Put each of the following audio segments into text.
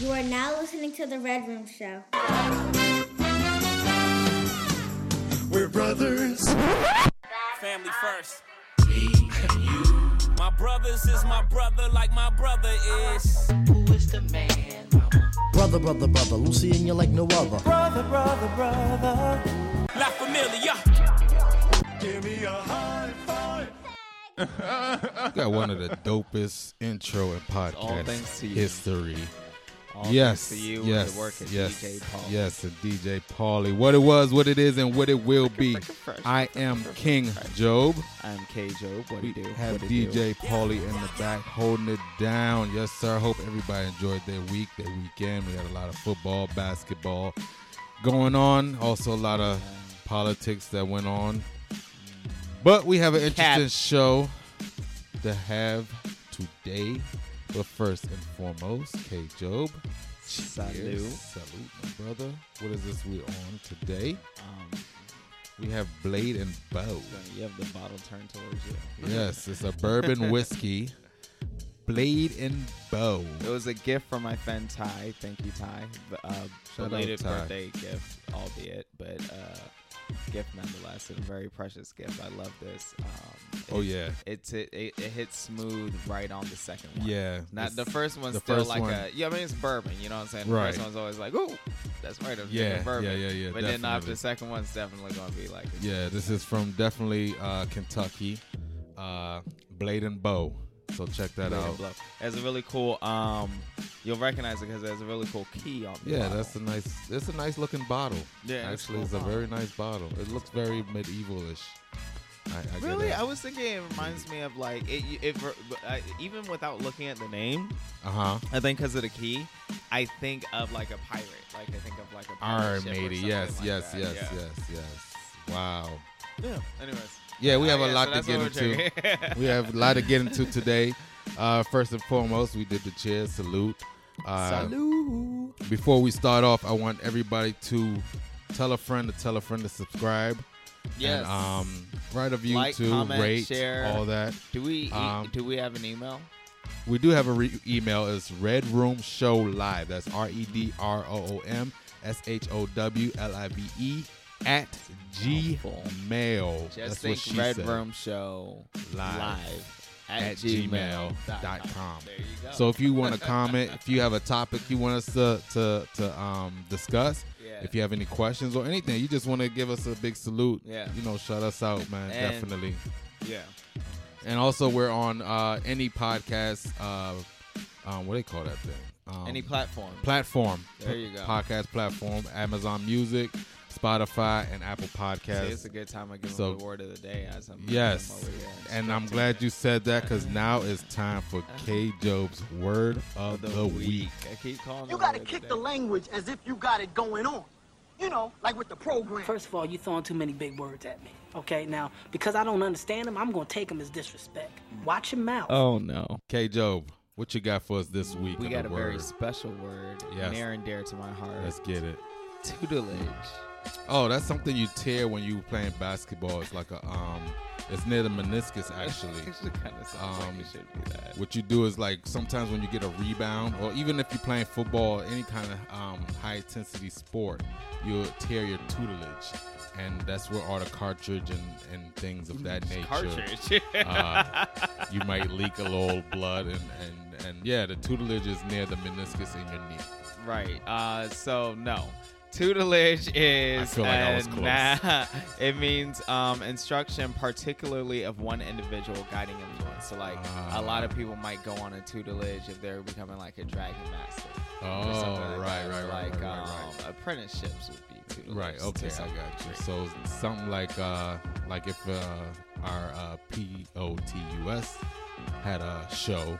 You are now listening to The Red Room Show. We're brothers. Family first. my brothers is my brother like my brother is. Who is the man, mama? Brother, brother, brother, Lucy and you like no other. Brother, brother, brother. La Familia. Give me a high five. Got one of the dopest intro and all podcast thanks to you. history. All yes, thanks to you yes, and the work of yes, DJ Paul. yes, and DJ Paulie. What it was, what it is, and what it will be. I am King. Job. I'm K Job. What do We you do? have What DJ Paulie in the back holding it down. Yes, sir. Hope everybody enjoyed their week, their weekend. We had a lot of football, basketball going on. Also, a lot of politics that went on. But we have an interesting Cat. show to have today. But first and foremost, K Job. Salute. Salute, my brother. What is this we're on today? Um, We have Blade and Bow. you have the bottle turned towards you. Yes, it's a bourbon whiskey. Blade and Bow. It was a gift from my friend Ty. Thank you, Ty. Uh, Shout out, belated Ty. birthday gift, albeit, but uh, gift nonetheless, and a very precious gift. I love this. Um, Oh, yeah. it's it, it, it hits smooth right on the second one. Yeah, Not the first one's the still first like one- a yeah. I mean it's bourbon. You know what I'm saying? The Right. first one's always like ooh, that's right. Yeah, bourbon. yeah, yeah, yeah, But then after the second one's definitely gonna be like Yeah, this is from definitely uh, Kentucky. Uh, Blade and Bow. So check that Blade out. Blow. It's a really cool. Um, you'll recognize it because there's a really cool key on. Yeah, bottle. that's a nice. It's a nice looking bottle. Yeah, it's actually, cool it's a very nice bottle. It looks very medievalish. I, I Really. I was thinking it reminds me of like it. it I, even without looking at the name, Uh huh. I think because of the key, I think of like a pirate. Like I think of like a pirate ship or matey. Yes, like yes, that. yes, yeah. yes, yes. Wow. Yeah. Anyways. Yeah, we have a yeah, lot so to get into. we have a lot to get into today. Uh, first and foremost, we did the cheers salute. Uh, Salute. Before we start off, I want everybody to tell a friend to tell a friend to subscribe. Yes. And, um, write a review Like, too, comment, rate, share. all that. do we um, do we have an email? We do have a re- email. It's Red Room Show Live. That's R E D R O O M S H O W L I V E at Gmail. Just That's think what she Red said. Room Show Live live at, at gmail.com. gmail.com. There you go. So if you want to comment, if you have a topic you want us to to, to um, discuss, Yeah. if you have any questions or anything, you just want to give us a big salute. Yeah. You know, shout us out, man. And- definitely. yeah. And also, we're on uh, any podcast. Uh, um, what do they call that thing? Um, Any platform. platform. There you go. Podcast platform: Amazon Music, Spotify, and Apple See, Podcasts. it's a good time to give So- them the word of the day as I'm Yes, over and I'm glad you said that because now it's time for uh-huh. K Job's word of the, the, week. week. I keep calling You gotta kick day. the language as if you got it going on. You know, like with the program. First of all, you throwing too many big words at me. Okay, now because I don't understand them, I'm gonna take them as disrespect. Watch your mouth. Oh no. K Job, what you got for us this week? We got the a very special word Yes. near and dear to my heart. Let's get it. Tutelage. Oh, that's something you tear when you playing basketball. It's like a um, it's near the meniscus actually. Actually, kind of sounds Um, like it should be that. What you do is like sometimes when you get a rebound, or even if you're playing football, any kind of um, high intensity sport, you'll tear your tutelage, and that's where all the cartridge and, and things of that nature. Cartridge. uh, you might leak a little blood, and, and and yeah, the tutelage is near the meniscus in your knee. Right. Uh, so no. Tutelage is like I was uh, close. nah, it means um, instruction, particularly of one individual guiding influence. So like Ah. a lot of people might go on a tutelage if they're becoming like a dragon master. or Oh, something like right, that, right, right, like right, right, um, right. apprenticeships would be tutelage. Right. Okay, I got you. So something like uh like if uh our uh POTUS had a show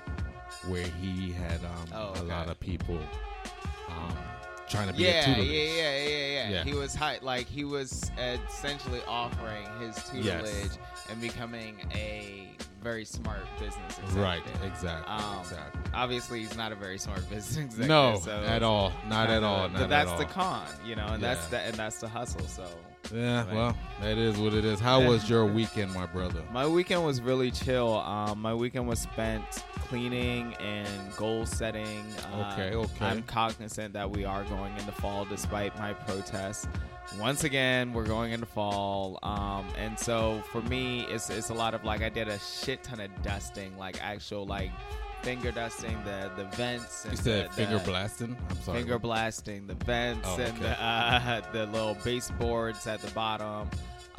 where he had um Oh, a lot of people um trying to be Yeah, yeah, tutelage. yeah, yeah, yeah, Yeah. He was high, like he was essentially offering his tutelage Yes. and becoming a very smart business executive. Right, exactly, Um, exactly. Obviously, he's not a very smart business executive. No, so at all. Not at all. But at that's the con, you know, and that's the and that's the hustle. So Yeah, Right. well, that is what it is. How Yeah. was your weekend, my brother? My weekend was really chill. Um, my weekend was spent cleaning and goal setting. Uh, Okay, okay. I'm cognizant that we are going into fall despite my protests. Once again, we're going into fall. Um, and so for me, it's, it's a lot of like, I did a shit ton of dusting, like actual like finger dusting, the, the vents. And You said the, finger the- blasting. I'm sorry. finger blasting the vents Oh, and okay. the, uh, the little baseboards at the bottom.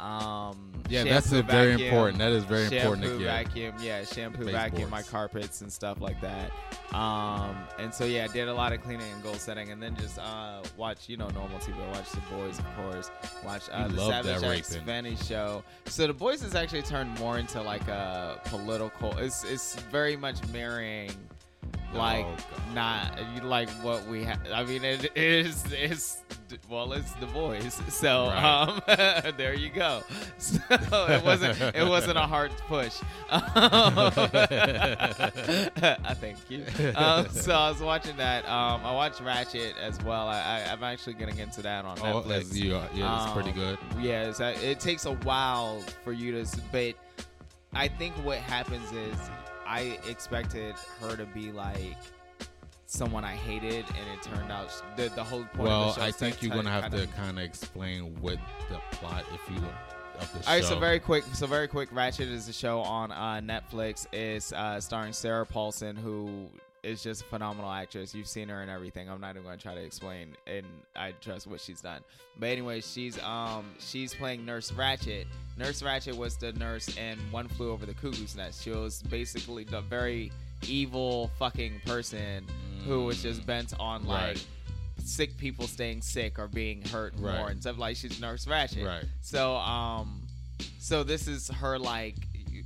Um, Yeah, that's shampoo a very important. That is very important to Shampoo vacuum, yeah, shampoo vacuum my carpets and stuff like that. Um, and so yeah, I did a lot of cleaning and goal setting, and then just uh, watch you know normal TV. Watch The Boys, of course. Watch uh, the love Savage X. Fenty show. So The Boys has actually turned more into like a political. It's it's very much mirroring like Oh, not like what we have. I mean, it is it's well, it's the boys. So Right. um, there you go. So it wasn't it wasn't a hard push. I thank you. Um, so I was watching that. Um, I watched Ratched as well. I, I, I'm actually getting into that on Oh, Netflix. you are. Yeah, it's pretty Um, good. Yeah, it's, it takes a while for you to, but I think what happens is I expected her to be like someone I hated, and it turned out the the whole point. Well, of the show I think you're gonna have kinda- to kind of explain what the plot, if you of the show. All right, so very quick, so very quick. Ratched is a show on uh, Netflix. It's uh, starring Sarah Paulson, who is just a phenomenal actress. You've seen her and everything. I'm not even going to try to explain, and I trust what she's done. But anyway, she's um she's playing Nurse Ratched. Nurse Ratched was the nurse in One Flew Over the Cuckoo's Nest. She was basically the very evil fucking person who was just bent on like Right. sick people staying sick or being hurt Right. more and stuff like she's Nurse Ratched. Right. So um so this is her like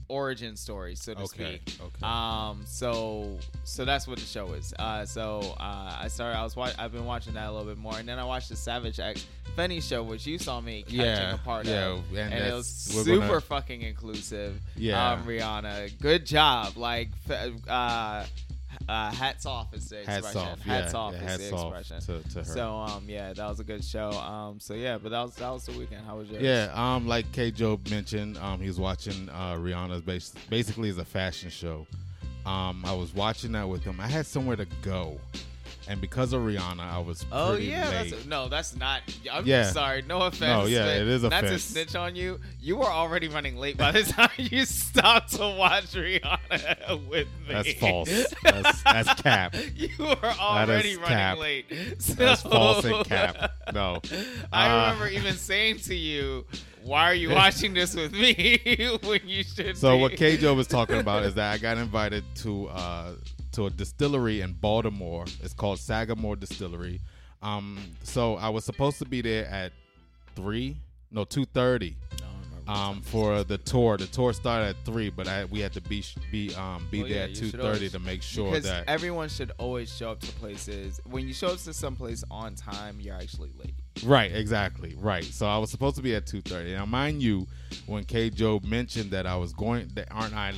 origin story, so to Okay, speak. okay. Um so so that's what the show is. Uh so uh I started I was wa- I've been watching that a little bit more and then I watched the Savage X Fenty show which you saw me catching Yeah, a part yeah, of. and it was super gonna- fucking inclusive. Yeah. Um Rihanna, good job. Like uh uh, hats off is the Hats expression. off, hats yeah, off yeah, is hats the off expression. to- to her. So um yeah, that was a good show. Um so yeah, but that was that was the weekend. How was yours? Yeah, um, like K. Job mentioned, um, he was watching uh, Rihanna's bas- basically is a fashion show. Um, I was watching that with him. I had somewhere to go, and because of Rihanna, I was Oh pretty yeah, late. that's no, that's not. I'm Yeah. sorry, no offense. No, yeah, it is Not to offense. snitch on you, you were already running late by the time you stopped to watch Rihanna with me. That's false. That's, that's cap. You were already running cap. late. That's false and cap. No. I Uh, remember even saying to you, "Why are you watching this with me when you should?" So be. what K. Joe was talking about is that I got invited to uh, to a distillery in Baltimore. It's called Sagamore Distillery. Um, so I was supposed to be there at three, no two thirty. Um, for the tour, the tour started at three, but I, we had to be be um be Well, there yeah, at two thirty to make sure because that everyone should always show up to places. When you show up to some place on time, you're actually late. Right, exactly. Right. So I was supposed to be at two thirty. Now, mind you, when K. Job mentioned that I was going, that aren't I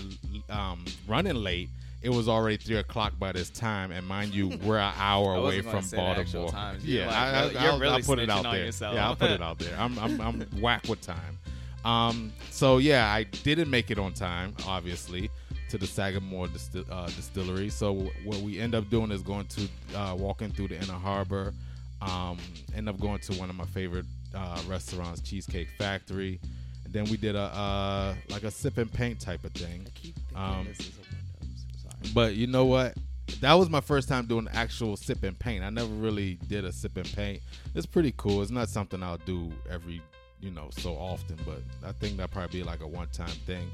um, running late? It was already three o'clock by this time, and mind you, we're an hour away from say the actual Baltimore. times. Yeah, like, I, I, you're I'll, really I'll put it out there. yourself. Yeah, I'll put it out there. I'm, I'm, I'm whack with time. Um, so yeah, I didn't make it on time, obviously, to the Sagamore distil- uh, distillery. So what we end up doing is going to uh, walking through the inner harbor. Um, end up going to one of my favorite uh, restaurants, Cheesecake Factory. And then we did a uh, like a sip and paint type of thing. Um, but you know what? That was my first time doing actual sip and paint. I never really did a sip and paint. It's pretty cool. It's not something I'll do every, you know, so often, but I think that probably be like a one time thing.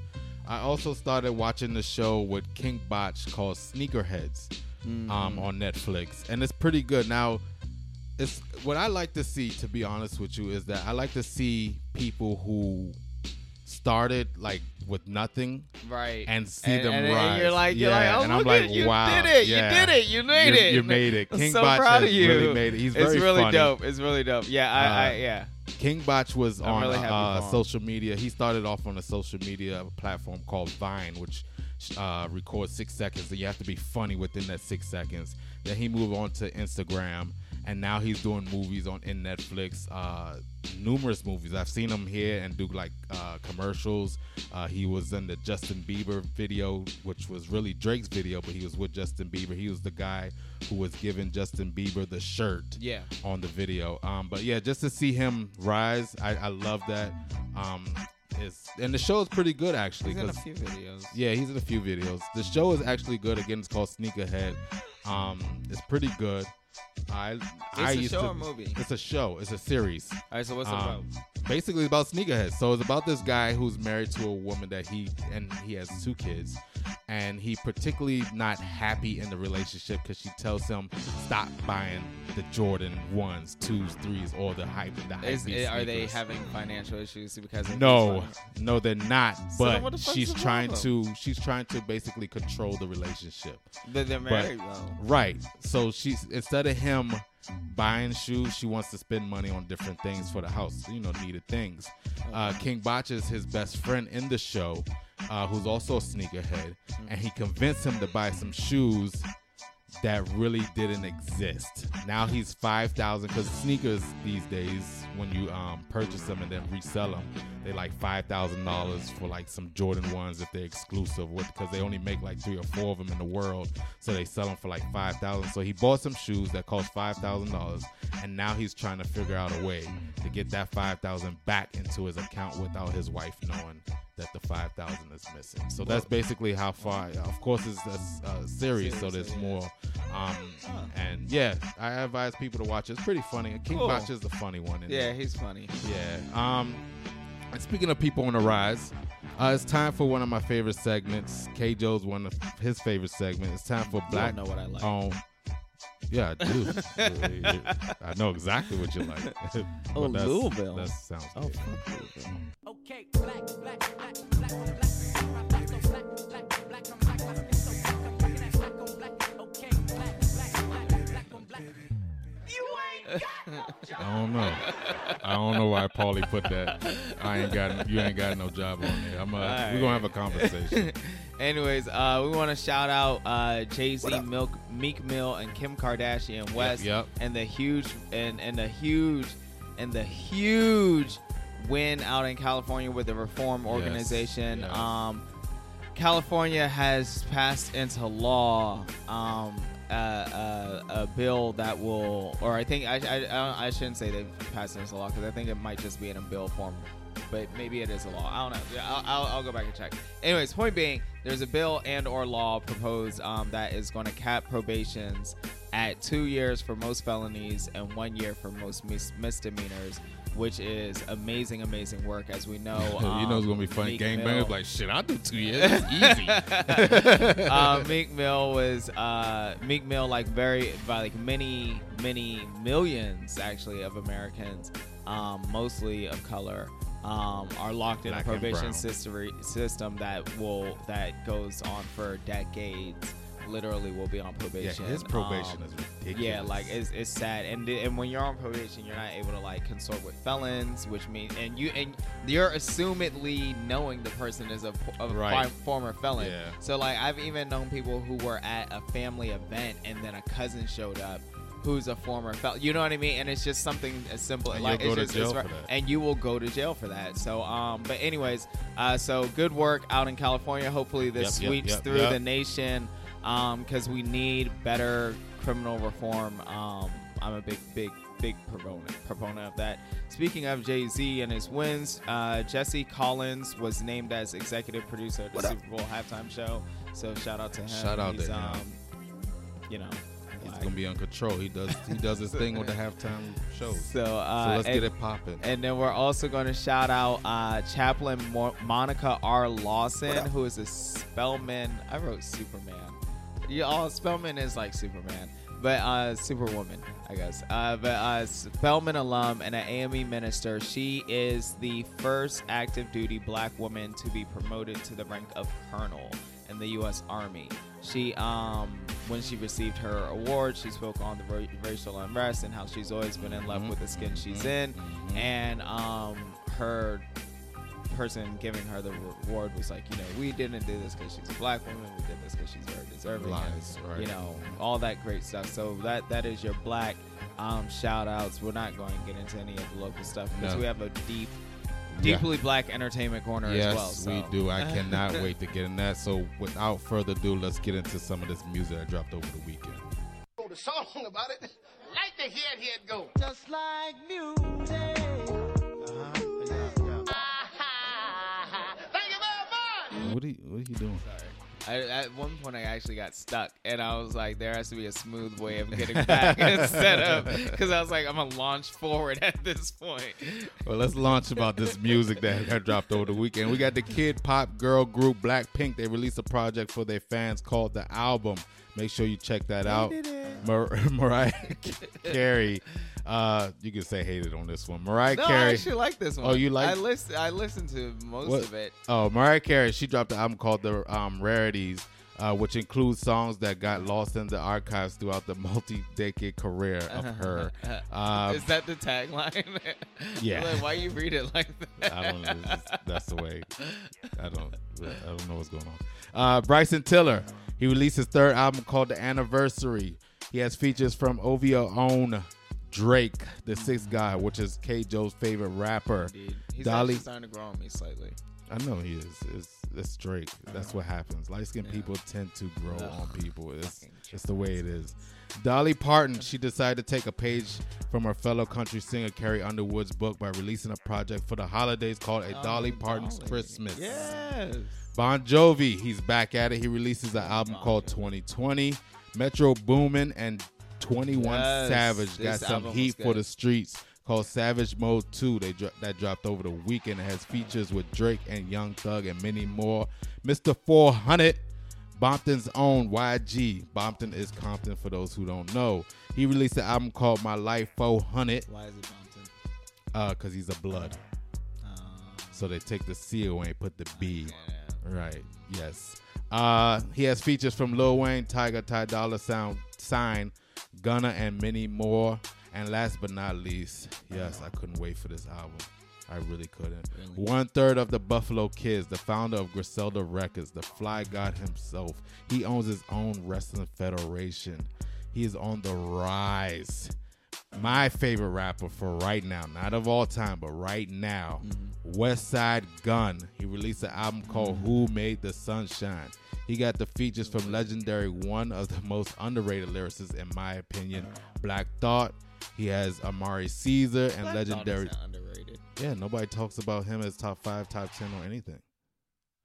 I also started watching the show with King Bach called Sneakerheads um, on Netflix, and it's pretty good. Now, it's what I like to see, to be honest with you, is that I like to see people who started like with nothing Right. and see And- them and- and rise. you're like- you're yeah, like, oh, and I'm look like, at- you wow, did it, you did it, you made You- it. You made it. King so Bach proud of you. really made it. He's very it's really funny. dope. It's really dope. Yeah, I, I Uh, yeah. King Bach was I'm on really uh, social media. He started off on a social media platform called Vine, which uh, record six seconds, and you have to be funny within that six seconds. Then he moved on to Instagram, and now he's doing movies on in Netflix. Uh, numerous movies. I've seen him here and do like uh, commercials. Uh, he was in the Justin Bieber video, which was really Drake's video, but he was with Justin Bieber. He was the guy who was giving Justin Bieber the shirt Yeah. on the video. Um, but yeah, just to see him rise, I, I love that. Um, and the show is pretty good actually. He's in a few videos. yeah, he's in a few videos. The show is actually good. Again, it's called Sneakerhead. Um, it's pretty good. I I a used show to, or movie? It's a show. It's a series. All right, so what's it Um, about? Basically, about sneakerheads. So it's about this guy who's married to a woman that he and he has two kids, and he particularly not happy in the relationship because she tells him stop buying the Jordan ones, twos, threes, or the hype. The hype Is, eh, are they having financial issues because of no, no, they're not. But what the fuck's she's trying to she's trying to basically control the relationship. But they're But- married though. Right. So she's instead of him buying shoes, she wants to spend money on different things for the house, you know, needed things. Uh, King Bach is his best friend in the show, uh, who's also a sneakerhead, and he convinced him to buy some shoes that really didn't exist. Now he's five thousand because sneakers these days, when you um, purchase them and then resell them, they like five thousand dollars for like some Jordan ones if they're exclusive, because they only make like three or four of them in the world, so they sell them for like five thousand. So he bought some shoes that cost five thousand dollars, and now he's trying to figure out a way to get that five thousand back into his account without his wife knowing that the five thousand is missing. So that's basically how far. Of course, it's a uh, series, so there's more. Um, and yeah, I advise people to watch. it. It's pretty funny. King Cool. Bach is the funny one. Yeah, there. he's funny. Yeah. Um, and speaking of people on the rise, uh, it's time for one of my favorite segments. K. Joe's one of his favorite segments. It's time for Black. know what I like. Um, yeah, I do. I know exactly what you like. Oh, that's- Louisville. That sounds Oh, good. fuck Louisville. Okay, black, black, I don't know. I don't know why Paulie put that. I ain't got you ain't got no job on there. I'm uh, All we're gonna have a conversation. Anyways, uh, we want to shout out uh, Jay Z, Milk, Meek Mill, and Kim Kardashian West, yep. and the huge and and the huge and the huge win out in California with the Reform Organization. yes. Um, California has passed into law um, a, a, a bill that will, or I think I, I, I, shouldn't say they've passed into law because I think it might just be in a bill form, but maybe it is a law. I don't know. I'll, I'll, I'll go back and check. Anyways, point being, there's a bill and or law proposed um, that is going to cap probations at two years for most felonies and one year for most mis- misdemeanors. Which is amazing, amazing work. As we know, you know it's um, gonna be funny. Meek Gangbangers like shit. I'll do two years. It's easy. uh, Meek Mill was uh, Meek Mill, like very by like many many millions actually of Americans, um, mostly of color, um, are locked in Black a probation system that will that goes on for decades. Literally, will be on probation. yeah, his probation Um, is ridiculous. yeah, like it's, it's sad, and and when you're on probation, you're not able to like consort with felons, which means and you and you're assumedly knowing the person is a, a Right. former felon. Yeah. So like I've even known people who were at a family event and then a cousin showed up. Who's a former felon? You know what I mean? And it's just something as simple And like it's just, it's for right- that. and you will go to jail for that. So um, but anyways, uh, so good work out in California. Hopefully this Yep, sweeps yep, through yep. the nation because we need better criminal reform. Um, I'm a big, big, big proponent proponent of that. Speaking of Jay Z and his wins, uh, Jesse Collins was named as executive producer of the Super Bowl halftime show. So shout out to him. Shout out to He's, him. Um, you know, He's like- gonna be on control. He does he does his thing with the halftime shows. So, so, uh, let's and- get it popping. And then we're also going to shout out uh, Chaplain Mo- Monica R. Lawson, who is a Spelman. I wrote Superman. You all Spelman is like Superman, but uh, Superwoman, I guess. Uh, but uh, Spelman alum and an AME minister. She is the first active duty black woman to be promoted to the rank of colonel in the U.S. Army. She, um, when she received her award, she spoke on the ra- racial unrest and how she's always been in love with the skin she's in, and um, her person giving her the reward was like, you know, we didn't do this because she's a black woman. We did this because she's very deserving. and, Lies, right. You know, all that great stuff. So that that is your black um, shout outs. We're not going to get into any of the local stuff because No. we have a deep, Yeah. deeply black entertainment corner Yes, as well. So. we do. I cannot wait to get in that. So without further ado, let's get into some of this music I dropped over the weekend. wrote a song about it. Like to hear it, hear it go. Just like music. What are you, what are you doing? I, at one point, I actually got stuck, and I was like, "There has to be a smooth way of getting back instead of," because I was like, "I'm gonna launch forward at this point." Well, let's launch about this music that got dropped over the weekend. We got the kid pop girl group Blackpink. They released a project for their fans called The Album. Make sure you check that out. Mar- Mariah Carey, uh, you can say hated on this one. Mariah Carey. No, I actually like this one. Oh, you like- I listen. I listened to most What- of it. Oh, Mariah Carey, she dropped an album called The um, Rarities, uh, which includes songs that got lost in the archives throughout the multi-decade career of her. Um, Is that the tagline? Yeah. Like, why you read it like that? I don't know. Just- that's the way. I don't. I don't know what's going on. Uh, Bryson Tiller. He released his third album called The Anniversary. He has features from OVO own Drake, the sixth guy, which is K. Joe's favorite rapper. He's Dolly. starting to grow on me slightly. I know he is. It's, it's Drake. That's what happens. Light skinned people tend to grow Ugh. on people. It's it's the way it is. Dolly Parton, she decided to take a page from her fellow country singer Carrie Underwood's book by releasing a project for the holidays called A oh, Dolly Oh, Parton's Dolly. Christmas. Yes. Bon Jovi, he's back at it. He releases an album called 2020. Metro Boomin and 21 Yes, Savage got some heat for the streets called Savage Mode 2. They dro- that dropped over the weekend. It has features with Drake and Young Thug and many more. Mr. 400, Bompton's own YG. Bompton is Compton for those who don't know. He released an album called My Life 400 Why is it Bompton? uh cuz he's a blood. So they take the C away and put the B. Right. Yes. Uh, he has features from Lil Wayne, Tyga, Ty Dolla Sound, Sign, Gunna, and many more. And last but not least, yes, I couldn't wait for this album. I really couldn't. One third of the Buffalo Kids, the founder of Griselda Records, the Fly God himself. He owns his own wrestling federation. He is on the rise. My favorite rapper for right now, not of all time, but right now, mm-hmm. West Side Gun. He released an album called mm-hmm. Who Made the Sunshine. He got the features from legendary one of the most underrated lyricists, in my opinion, uh-huh. Black Thought. He has Armani Caesar and Black legendary. underrated. Yeah, nobody talks about him as top five, top ten, or anything.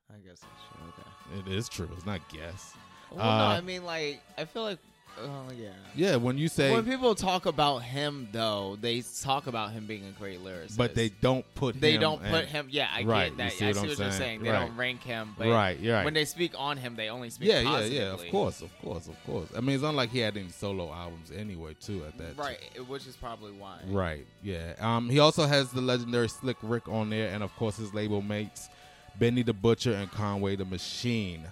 I guess that's true. Okay. It is true. It's not guess. Well, no, Uh, I mean, like, I feel like, oh yeah. Yeah, when you say, when people talk about him, though, they talk about him being a great lyricist. but they don't put they him don't put him. Yeah, I Right, get that. you see I what see I'm what you're saying? saying. They Right. don't rank him, but Right, you're right. when they speak on him, they only speak yeah, yeah, yeah. Of course, of course, of course. I mean, it's not like he had any solo albums anyway, too. At that, Right, which is probably why. right. Yeah. Um, he also has the legendary Slick Rick on there, and of course his label mates, Benny the Butcher and Conway the Machine.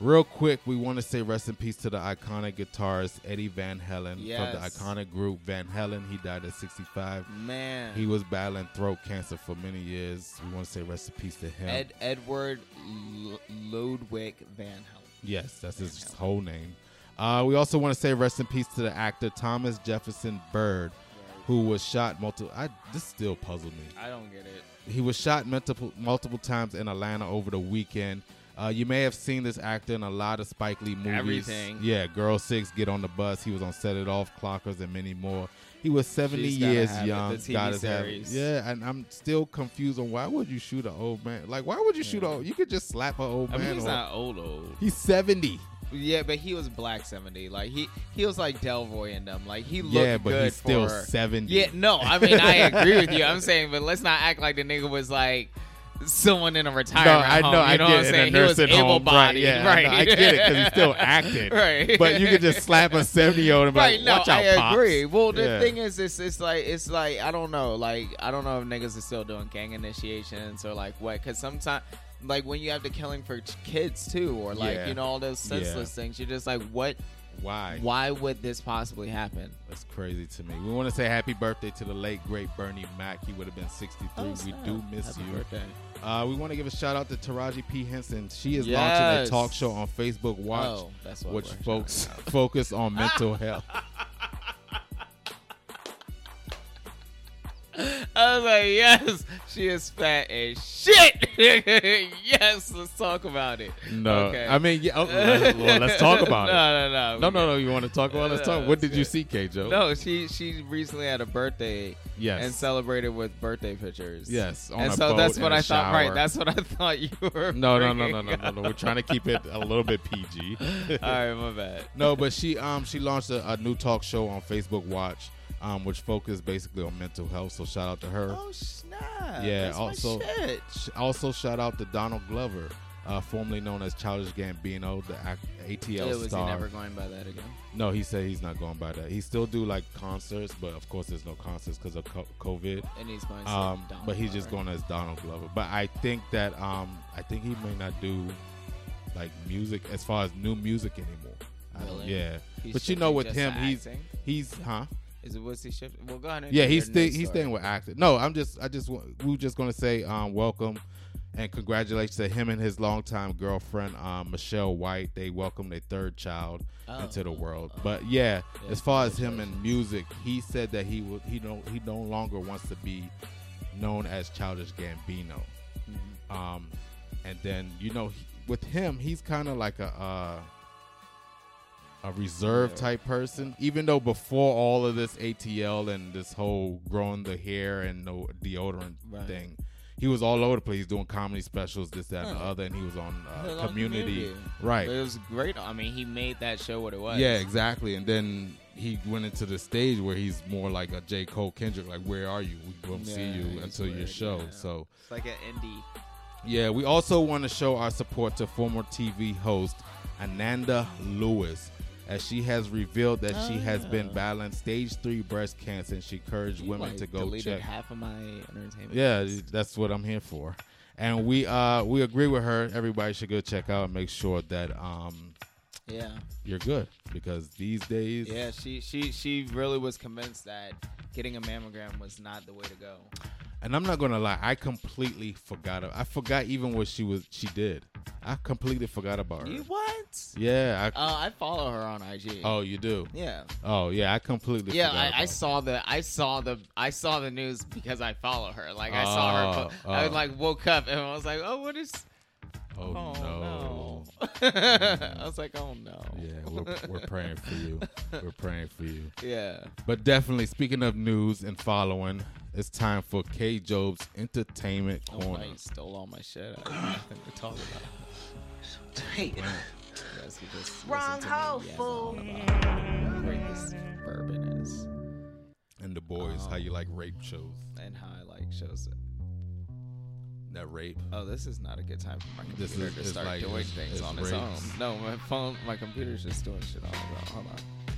Real quick, we want to say rest in peace to the iconic guitarist Eddie Van Halen from the iconic group Van Halen. He died at 65. Man, He was battling throat cancer for many years. We want to say rest in peace to him. Ed Edward L- Ludwig Van Halen. Yes, that's his whole name. Uh, we also want to say rest in peace to the actor Thomas Jefferson Byrd, who was shot multiple. I this still puzzled me. I don't get it. He was shot multiple multiple times in Atlanta over the weekend. Uh, you may have seen this actor in a lot of Spike Lee movies. Everything. Yeah, Girl Six, Get on the Bus. He was on Set It Off, Clockers, and many more. He was 70 She's years young. got have- Yeah, and I'm still confused on why would you shoot an old man? Like, why would you shoot a? You could just slap an old I man. mean, he's or- not old old. He's 70. Yeah, but he was black seventy. Like he he was like Delroy in them. Like he looked Yeah, but good he's still for- 70. Yeah, no, I mean I agree with you. I'm saying, but let's not act like the nigga was like someone in a retirement I know, home. You I know get what I'm it, in a saying? He was able bodied, right, yeah, I right? know, I get it, 'cause he's still acting. right? But you could just slap a 70 year old and be right? like, No, out, I Pops." agree. Well, the Yeah. thing is, it's it's like it's like I don't know, like I don't know if niggas are still doing gang initiations or like what, because sometimes. Like when you have the killing for kids too, or like Yeah. you know all those senseless things, you're just like, what Why? Why would this possibly happen? That's crazy to me. We want to say happy birthday to the late great Bernie Mac. He would have been 63. Oh, we snap. do miss Happy you. birthday. Uh, we want to give a shout out to Taraji P Henson. She is launching a talk show on Facebook Watch, Oh, that's what which folks focus on mental health. I was like, yes, she is fat as shit. yes, let's talk about it. No, okay. I mean, yeah. Oh, let's, well, let's talk about no, it. No, no, No, no, no. No. You want to talk about? it? Let's No, talk. What did you see, K. Joe? No, she she recently had a birthday. Yes. And celebrated with birthday pictures. Yes, and so that's what I thought. Right. That's what I thought you were. No, no, no, no, no, no, no. We're trying to keep it a little bit PG. All right, my bad. No, but she um she launched a, a new talk show on Facebook Watch, um which focused basically on mental health. So shout out to her. Oh snap! yeah. That's also, shit. sh- also shout out to Donald Glover, uh, formerly known as Childish Gambino, the ATL Yeah, was star. he never going by that again? No, he said he's not going by that. He still do like concerts, but of course there's no concerts because of co- COVID. And he's going. Um, Donald but he's just going as Donald Glover. But I think that um, I think he may not do like music as far as new music anymore. Really? yeah, He's but you know, with him, he's acting? he's huh? Is it was he shifting? Well, go ahead. and Yeah, he's news he's staying with acting. No, I'm just I just we were just gonna say um, welcome and congratulations to him and his longtime girlfriend um, Michelle White. They welcomed their third child Oh, into the world. oh. But yeah, Yeah, as far as him and music, he said that he would he don't he no longer wants to be known as Childish Gambino. Mm-hmm. Um, and then you know he, with him, he's kind of like a. Uh, a reserve Yeah. type person, even though before all of this ATL and this whole growing the hair and no deodorant Right. thing, he was all over the place doing comedy specials, this, that, and the other, and he was on, uh, He was on community. But right? it was great. I mean, he made that show what it was. Yeah, exactly. And then he went into the stage where he's more like a J. Cole Kendrick, like, where are you? We won't see you until your show. yeah. So It's like an indie. yeah, we also want to show our support to former TV host Ananda Lewis, as she has revealed that she has been Oh. battling stage three breast cancer, and she encouraged You, women like, to go deleted check. half of my entertainment. Yeah, list. that's what I'm here for. And we uh we agree with her. Everybody should go check out and make sure that um yeah, you're good because these days yeah. She she she really was convinced that getting a mammogram was not the way to go. And I'm not gonna lie, I completely forgot. I forgot even what she was. She did. I completely forgot about her. You what? Yeah. I, Uh, I follow her on IG. oh, you do. yeah. Oh, yeah. I completely. Yeah, forgot I, I saw the I saw the I saw the news because I follow her. Like I saw her. Oh, I oh. like woke up and I was like, oh, what is? her. Oh, Oh no. no! I was like, oh no. Yeah, we're, we're praying for you. We're praying for you. Yeah. But definitely, speaking of news and following, it's time for K. Job's entertainment Oh, corner. now you stole all my shit. I have nothing to talk about. Hey, Yes, you just Wrong listen hoe, fool. about how great this bourbon is And the boys, how you um, like rape shows? and how I like shows. It. That rape. Oh, this is not a good time for my This computer is- to it's start like- doing it's- things it's on its rapes. own. No, my phone, my computer's just doing shit on its own. Hold on.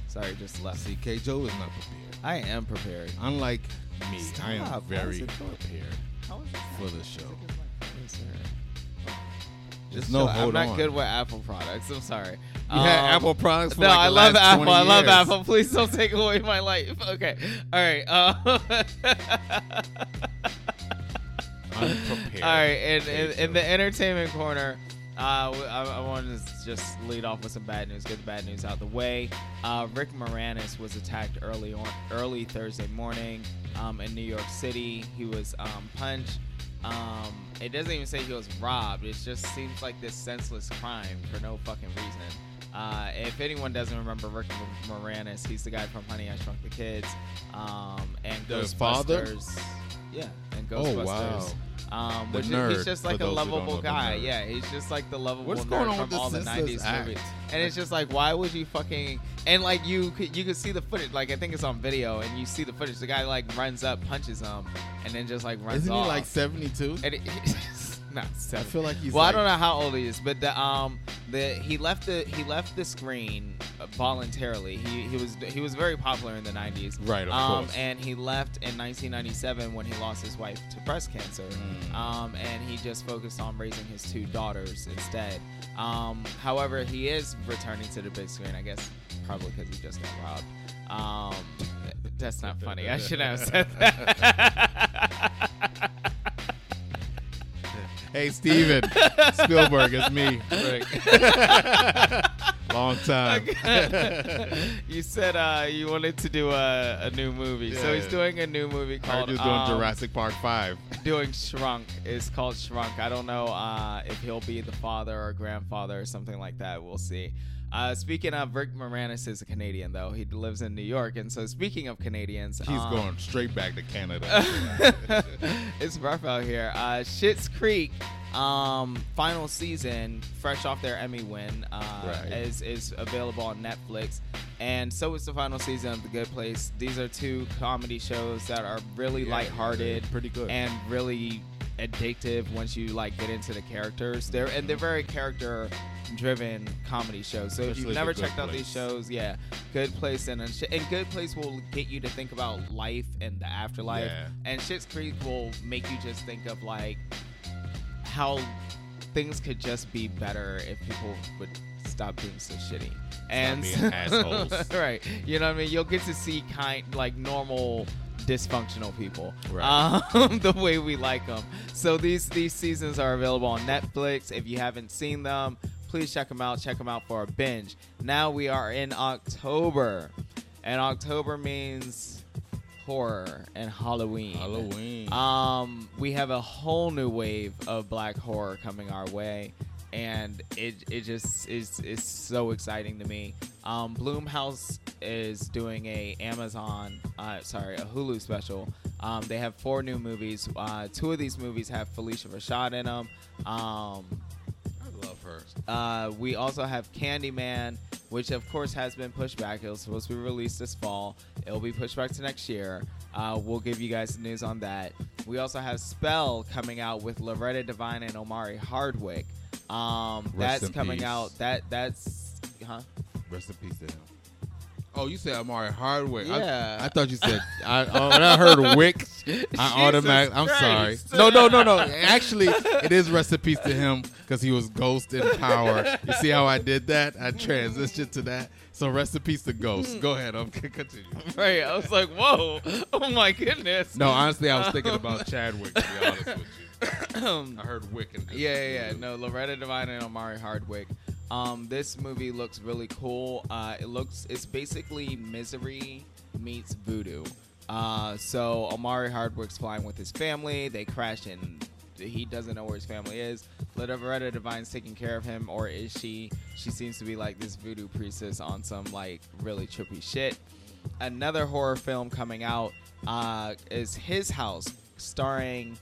Sorry, just left. See, K. Joe is not prepared. I am prepared. Unlike me, I am Stop. Why very is it doing- prepared How is it for the show. Just no hold I'm not on. good with Apple products. I'm sorry. You had Um, Apple products for no, like the I love last Apple. 20 I love years. Apple. Please don't take away my life. Okay. All right. Uh, Unprepared. All right, and in, in the entertainment corner, uh, I, I wanted to just lead off with some bad news. Get the bad news out the way. Uh, Rick Moranis was attacked early on, early Thursday morning um, in New York City. He was um, punched. Um, it doesn't even say he was robbed. It just seems like this senseless crime for no fucking reason. Uh, if anyone doesn't remember Rick Moranis, he's the guy from Honey I Shrunk the Kids um, and The Ghostbusters. father? Yeah, and Oh, wow. Um, which is, he's just like a those who don't lovable guy. Yeah, he's just like the lovable What's nerd going on from with all the '90s act? movies. And it's just like, why would you fucking and like you could you could see the footage. Like I think it's on video, and you see the footage. The guy like runs up, punches him, and then just like runs off. Isn't off. he like 72? And not I feel like he's. well, like, I don't know how old he is, but the um the he left the he left the screen voluntarily. He he was he was very popular in the 90s. Right, of um, course. And he left in 1997 when he lost his wife to breast cancer. Mm. Um, and he just focused on raising his two daughters instead. Um, however, he is returning to the big screen. I guess probably because he just got robbed. Um, that's not funny. I should have said that. Hey, Steven Spielberg, it's me. Rick. Long time. you said uh, you wanted to do a, a new movie, so he's doing a new movie called was doing um, Jurassic Park 5. doing Shrunk. It's called Shrunk. I don't know uh, if he'll be the father or grandfather or something like that. We'll see. Uh, speaking of, Rick Moranis is a Canadian, though. He lives in New York. And so, speaking of Canadians, He's um, going straight back to Canada. it's rough out here. Uh, Schitt's Creek, um, final season, fresh off their Emmy win, uh, Right. is is available on Netflix, and so is the final season of The Good Place. These are two comedy shows that are really Yeah, lighthearted, pretty good. and really addictive once you like get into the characters. They're and they're very character driven comedy shows. So if you've never checked out these shows, yeah, Good Place and and Good Place will get you to think about life and the afterlife, Yeah. and Schitt's Creek will make you just think of like how things could just be better if people would stop being so shitty and being assholes. right you know what i mean you'll get to see kind like normal dysfunctional people. Right. um, the way we like them so these these seasons are available on netflix. If you haven't seen them please check them out. Check them out for a binge. Now we are in october and october means horror and halloween. Halloween. um, we have a whole new wave of black horror coming our way, and it it just is is so exciting to me. Um, Blumhouse is doing a Amazon, uh, sorry, a Hulu special. Um, they have four new movies. Uh, two of these movies have Phylicia Rashad in them. Um, I love her. uh, we also have Candyman, which of course has been pushed back. It was supposed to be released this fall. It'll be pushed back to next year. Uh, we'll give you guys the news on that. We also have Spell coming out with Loretta Devine and Omari Hardwick. Um, that's in coming peace. out. That that's huh? Rest in peace to him. Oh, you said Omari Hardwick. I- Yeah. I, thought you said. I, uh, when I heard Wick, I automatically. I'm sorry. No, no, no, no. Actually, it is peace to him because he was Ghost in Power. You see how I did that? I transitioned to that. So rest in peace to Ghost. Go ahead. I'm continue. Right. I was like, whoa! Oh my goodness. No, honestly, I was thinking about Chadwick. To be honest with you, I heard Wick and Yeah, yeah, yeah. No, Loretta Devine and Omari Hardwick. Um, this movie looks really cool. Uh, it looks, it's basically Misery meets Voodoo. Uh, so Omari Hardwick's flying with his family. They crash and he doesn't know where his family is. Loretta Devine's taking care of him, or is she? She seems to be like this voodoo priestess on some like really trippy shit. Another horror film coming out uh, is His House, starring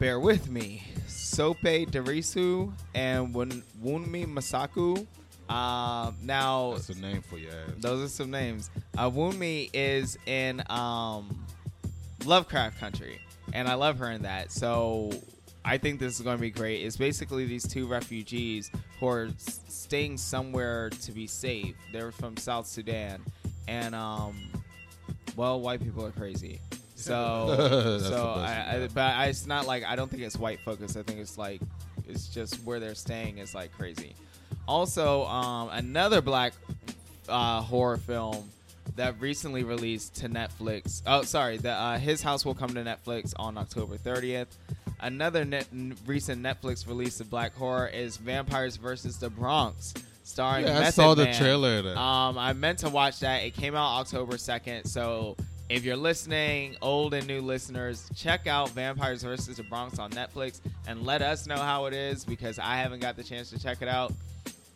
bear with me. Sope Dirisu and Wun- Wunmi Mosaku. Uh, now, That's a name for your ass. those are some names. Uh, Wunmi is in um, Lovecraft Country, and I love her in that. So I think this is going to be great. It's basically these two refugees who are s- staying somewhere to be safe. They're from South Sudan, and um, well, white people are crazy. So, so I, I, but I, it's not like I don't think it's white focused. I think it's like it's just where they're staying is like crazy. Also, um, another black uh, horror film that recently released to Netflix. Oh, sorry, the, uh, his house will come to Netflix on October 30th. Another net, n- recent Netflix release of black horror is Vampires versus the Bronx, starring. Yeah, I Method saw the Man. trailer. Um, I meant to watch that. It came out October 2nd, so if you're listening, old and new listeners, check out Vampires vs. the Bronx on Netflix and let us know how it is because I haven't got the chance to check it out.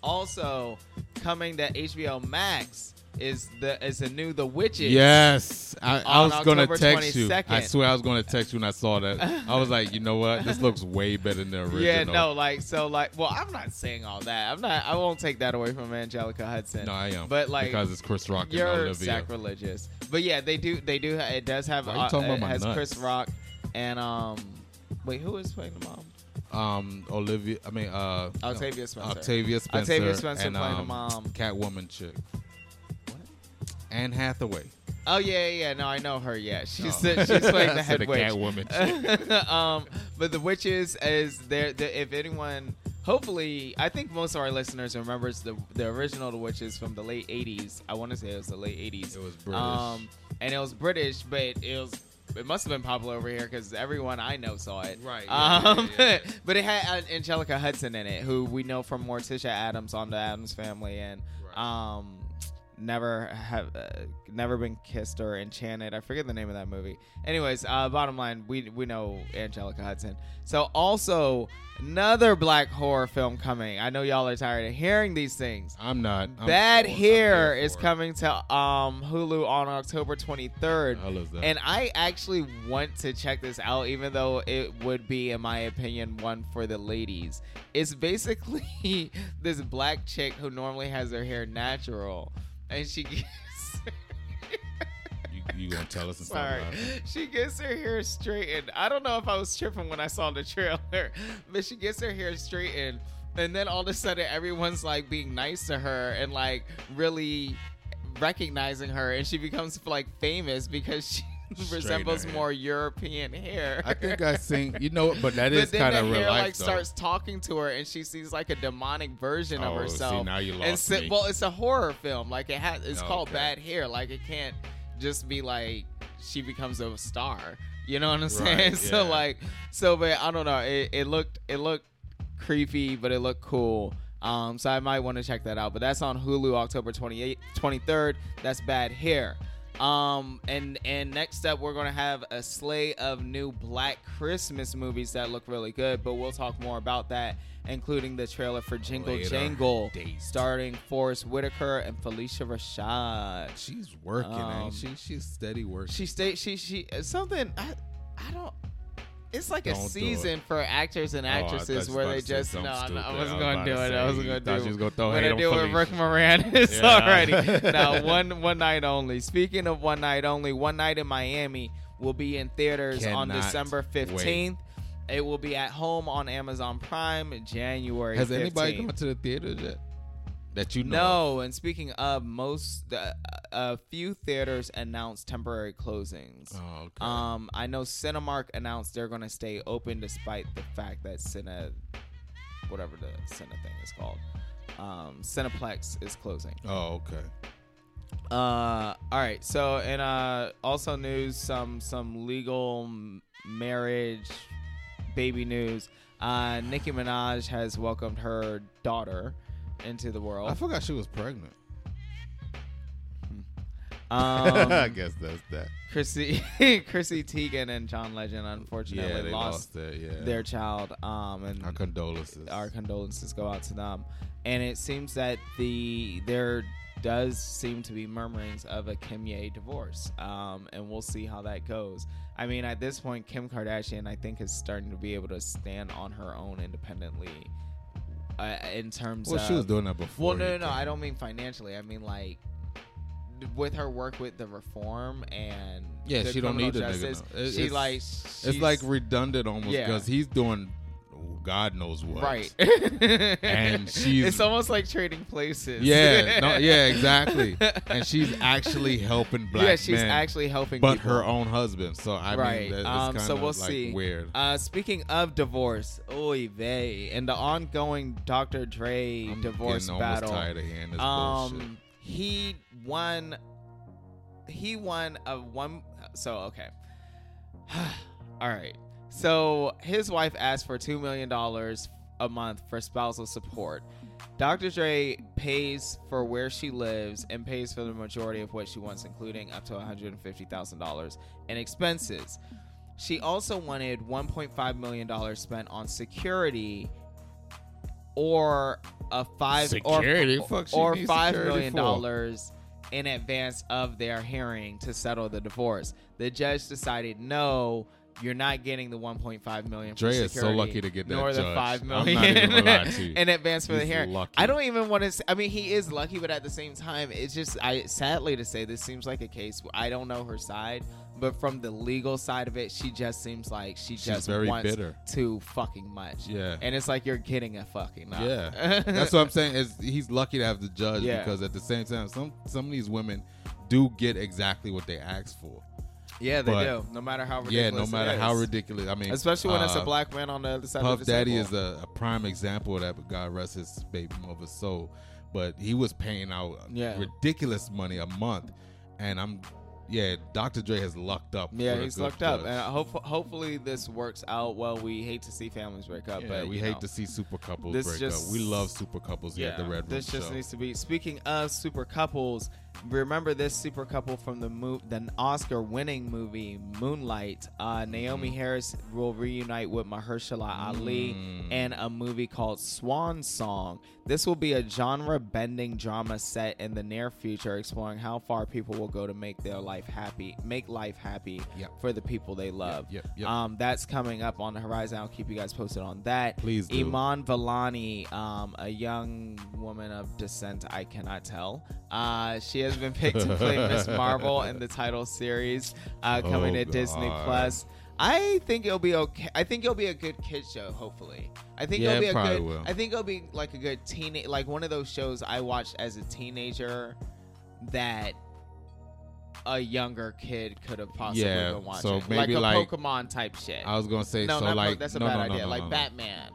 Also, coming to HBO Max is the is the new The Witches. Yes, I, I was gonna text you. I swear I was gonna text you when I saw that. I was like, you know what? This looks way better than the original. Yeah, no, like so, like, well, I'm not saying all that. I'm not. I won't take that away from Anjelica Huston. no, I am. But like, because it's Chris Rock you're sacrilegious. But yeah, they do. They do. It does have. Why you uh, talking about it my has nuts? Chris Rock and um. Wait, who is playing the mom? Um, Olivia. I mean, uh, Octavia Spencer. Octavia Spencer. Octavia Spencer and, playing the um, mom. Catwoman chick. What? Anne Hathaway. Oh yeah, yeah. No, I know her. Yeah, she's Oh. the, she's playing the head witch. Catwoman um, but the witches is there. The, if anyone hopefully, I think most of our listeners remembers the the original The Witches from the late '80s. I want to say it was the late '80s. It was British. Um, and it was British, but it was. It must have been popular over here because everyone I know saw it. Right, yeah, Um, yeah, yeah. but it had uh, Anjelica Huston in it, who we know from Morticia Addams on the Addams Family, and um, never have uh, never been kissed or enchanted. I forget the name of that movie. Anyways, uh, bottom line, we we know Anjelica Huston. So also another black horror film coming. I know y'all are tired of hearing these things. I'm not. I'm Bad Hair here is coming to um, Hulu on October 23rd. Hell is that? And I actually want to check this out, even though it would be, in my opinion, one for the ladies. It's basically this black chick who normally has her hair natural, and she gets. You, you gonna tell us Sorry. She gets her hair straightened. I don't know if I was tripping when I saw the trailer, but she gets her hair straightened. And then all of a sudden, everyone's like being nice to her and like really recognizing her. And she becomes like famous because she resembles hair. more European hair. I think I seen. You know, but that is But then kind the of real hair life like though. starts talking to her, and she sees like a demonic version of Oh, see, herself. now you and lost so- me. Well, it's a horror film. Like it has. It's called Bad Hair. Like it can't just be like she becomes a star. You know what I'm saying? Right, So yeah. like, so but I don't know. It, it looked it looked creepy, but it looked cool. Um, so I might want to check that out. But that's on Hulu October 28th, 23rd. That's Bad Hair. Um, and and next up we're gonna have a slate of new Black Christmas movies that look really good. But we'll talk more about that, including the trailer for Jingle Later Jangle, date. starring Forest Whitaker and Phylicia Rashad. She's working, Um, she? She's steady working. She stayed. She she something. I I don't. It's like a Don't do season for actors and Oh, I actresses you where they just no, I wasn't gonna do it. I wasn't gonna do. she was gonna throw what I do with. Rick Moranis Yeah. already. now one one night only. Speaking of one night only, one night in Miami will be in theaters on December fifteenth. It will be at home on Amazon Prime January. Has anybody 15th. gone to the theaters yet? That you know? No, and speaking of most, uh, a few theaters announced temporary closings. Oh, okay. Um, I know Cinemark announced they're going to stay open despite the fact that Cine, whatever the Cine thing is called, um, Cineplex is closing. Oh, okay. Uh, all right. So, and uh, also news, some some legal marriage, baby news. Uh, Nicki Minaj has welcomed her daughter into the world. I forgot she was pregnant. Um, I guess that's that. Chrissy, Chrissy Teigen and John Legend unfortunately Yeah, lost, lost it, yeah. their child. Um, and Our condolences. our condolences go out to them. And it seems that the there does seem to be murmurings of a Kim Ye divorce. Um, and we'll see how that goes. I mean, at this point, Kim Kardashian, I think, is starting to be able to stand on her own independently. Uh, in terms Well, of Well, she was doing that before Well, no, no, no. I don't mean financially. I mean like with her work with the reform and Yeah, she don't need a nigga justice, now. It- she it's- like It's like redundant almost Yeah. because he's doing God knows what. right, And she's it's almost like trading places. Yeah, no, yeah, exactly. And she's actually helping black yeah, she's men, actually helping, but people. her own husband. So I right. mean, um, kind so we'll like see. weird. Uh, speaking of divorce, oy vey, and the ongoing Dr. Dre I'm divorce battle. tired of hearing this um, bullshit. he won. He won a one. So okay. All right. So his wife asked for two million dollars a month for spousal support. Dr. Dre pays for where she lives and pays for the majority of what she wants, including up to $150,000 in expenses. She also wanted $1.5 million spent on security or a five Security? or, Fuck or five million dollars in advance of their hearing to settle the divorce. The judge decided no. You're not getting the 1.5 million. Dre is so lucky to get that nor the judge. five million not even gonna lie to you. in advance for the He's hearing. lucky. I don't even want to. I mean, he is lucky, but at the same time, it's just. I sadly to say, this seems like a case. Where I don't know her side, but from the legal side of it, she just seems like she She's just very wants bitter. too fucking much. Yeah. and it's like you're getting a fucking up. Yeah, that's what I'm saying. Is he's lucky to have the judge Yeah. because at the same time, some some of these women do get exactly what they ask for. Yeah, they But- do. No matter how Yeah, ridiculous. no matter how ridiculous. I mean, especially when it's a uh, black man on the other side Puff of the Daddy table. is a, a prime example of that. But God rest his baby mother's soul. But he was paying out Yeah. ridiculous money a month, and I'm, yeah, Dr. Dre has lucked up. Yeah, he's lucked up, and hope hopefully this works out well. We hate to see families break up, Yeah, but we hate know, to see super couples break just- up. We love super couples here at the Red Room this just Show. needs to be. Speaking of super couples, remember this super couple from the mo- the Oscar-winning movie Moonlight. Uh, Naomie Mm-hmm. Harris will reunite with Mahershala Ali Mm. in a movie called Swan Song. This will be a genre-bending drama set in the near future, exploring how far people will go to make their life happy, make life happy Yep. for the people they love. yep, yep. Um, that's coming up on the horizon. I'll keep you guys posted on that. Please do. Iman Vellani, um, a young woman of descent, I cannot tell. Uh, she has been picked to play Miss Marvel in the title series uh, coming Oh, to Disney Plus. I think it'll be okay. I think it'll be a good kid show. Hopefully, I think Yeah, it'll be it a good. will. I think it'll be like a good teen, like one of those shows I watched as a teenager that a younger kid could have possibly Yeah, been watching. so like a like- Pokemon type shit. I was gonna say no, so not Po- like that's a no, bad no, idea. like. Batman,